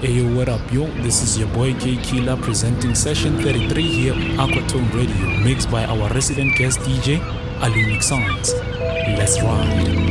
Hey yo, what up, yo? This is your boy K Killer presenting session 33 here on Aquatone Radio, mixed by our resident guest DJ, Alunic Sounds. Let's ride.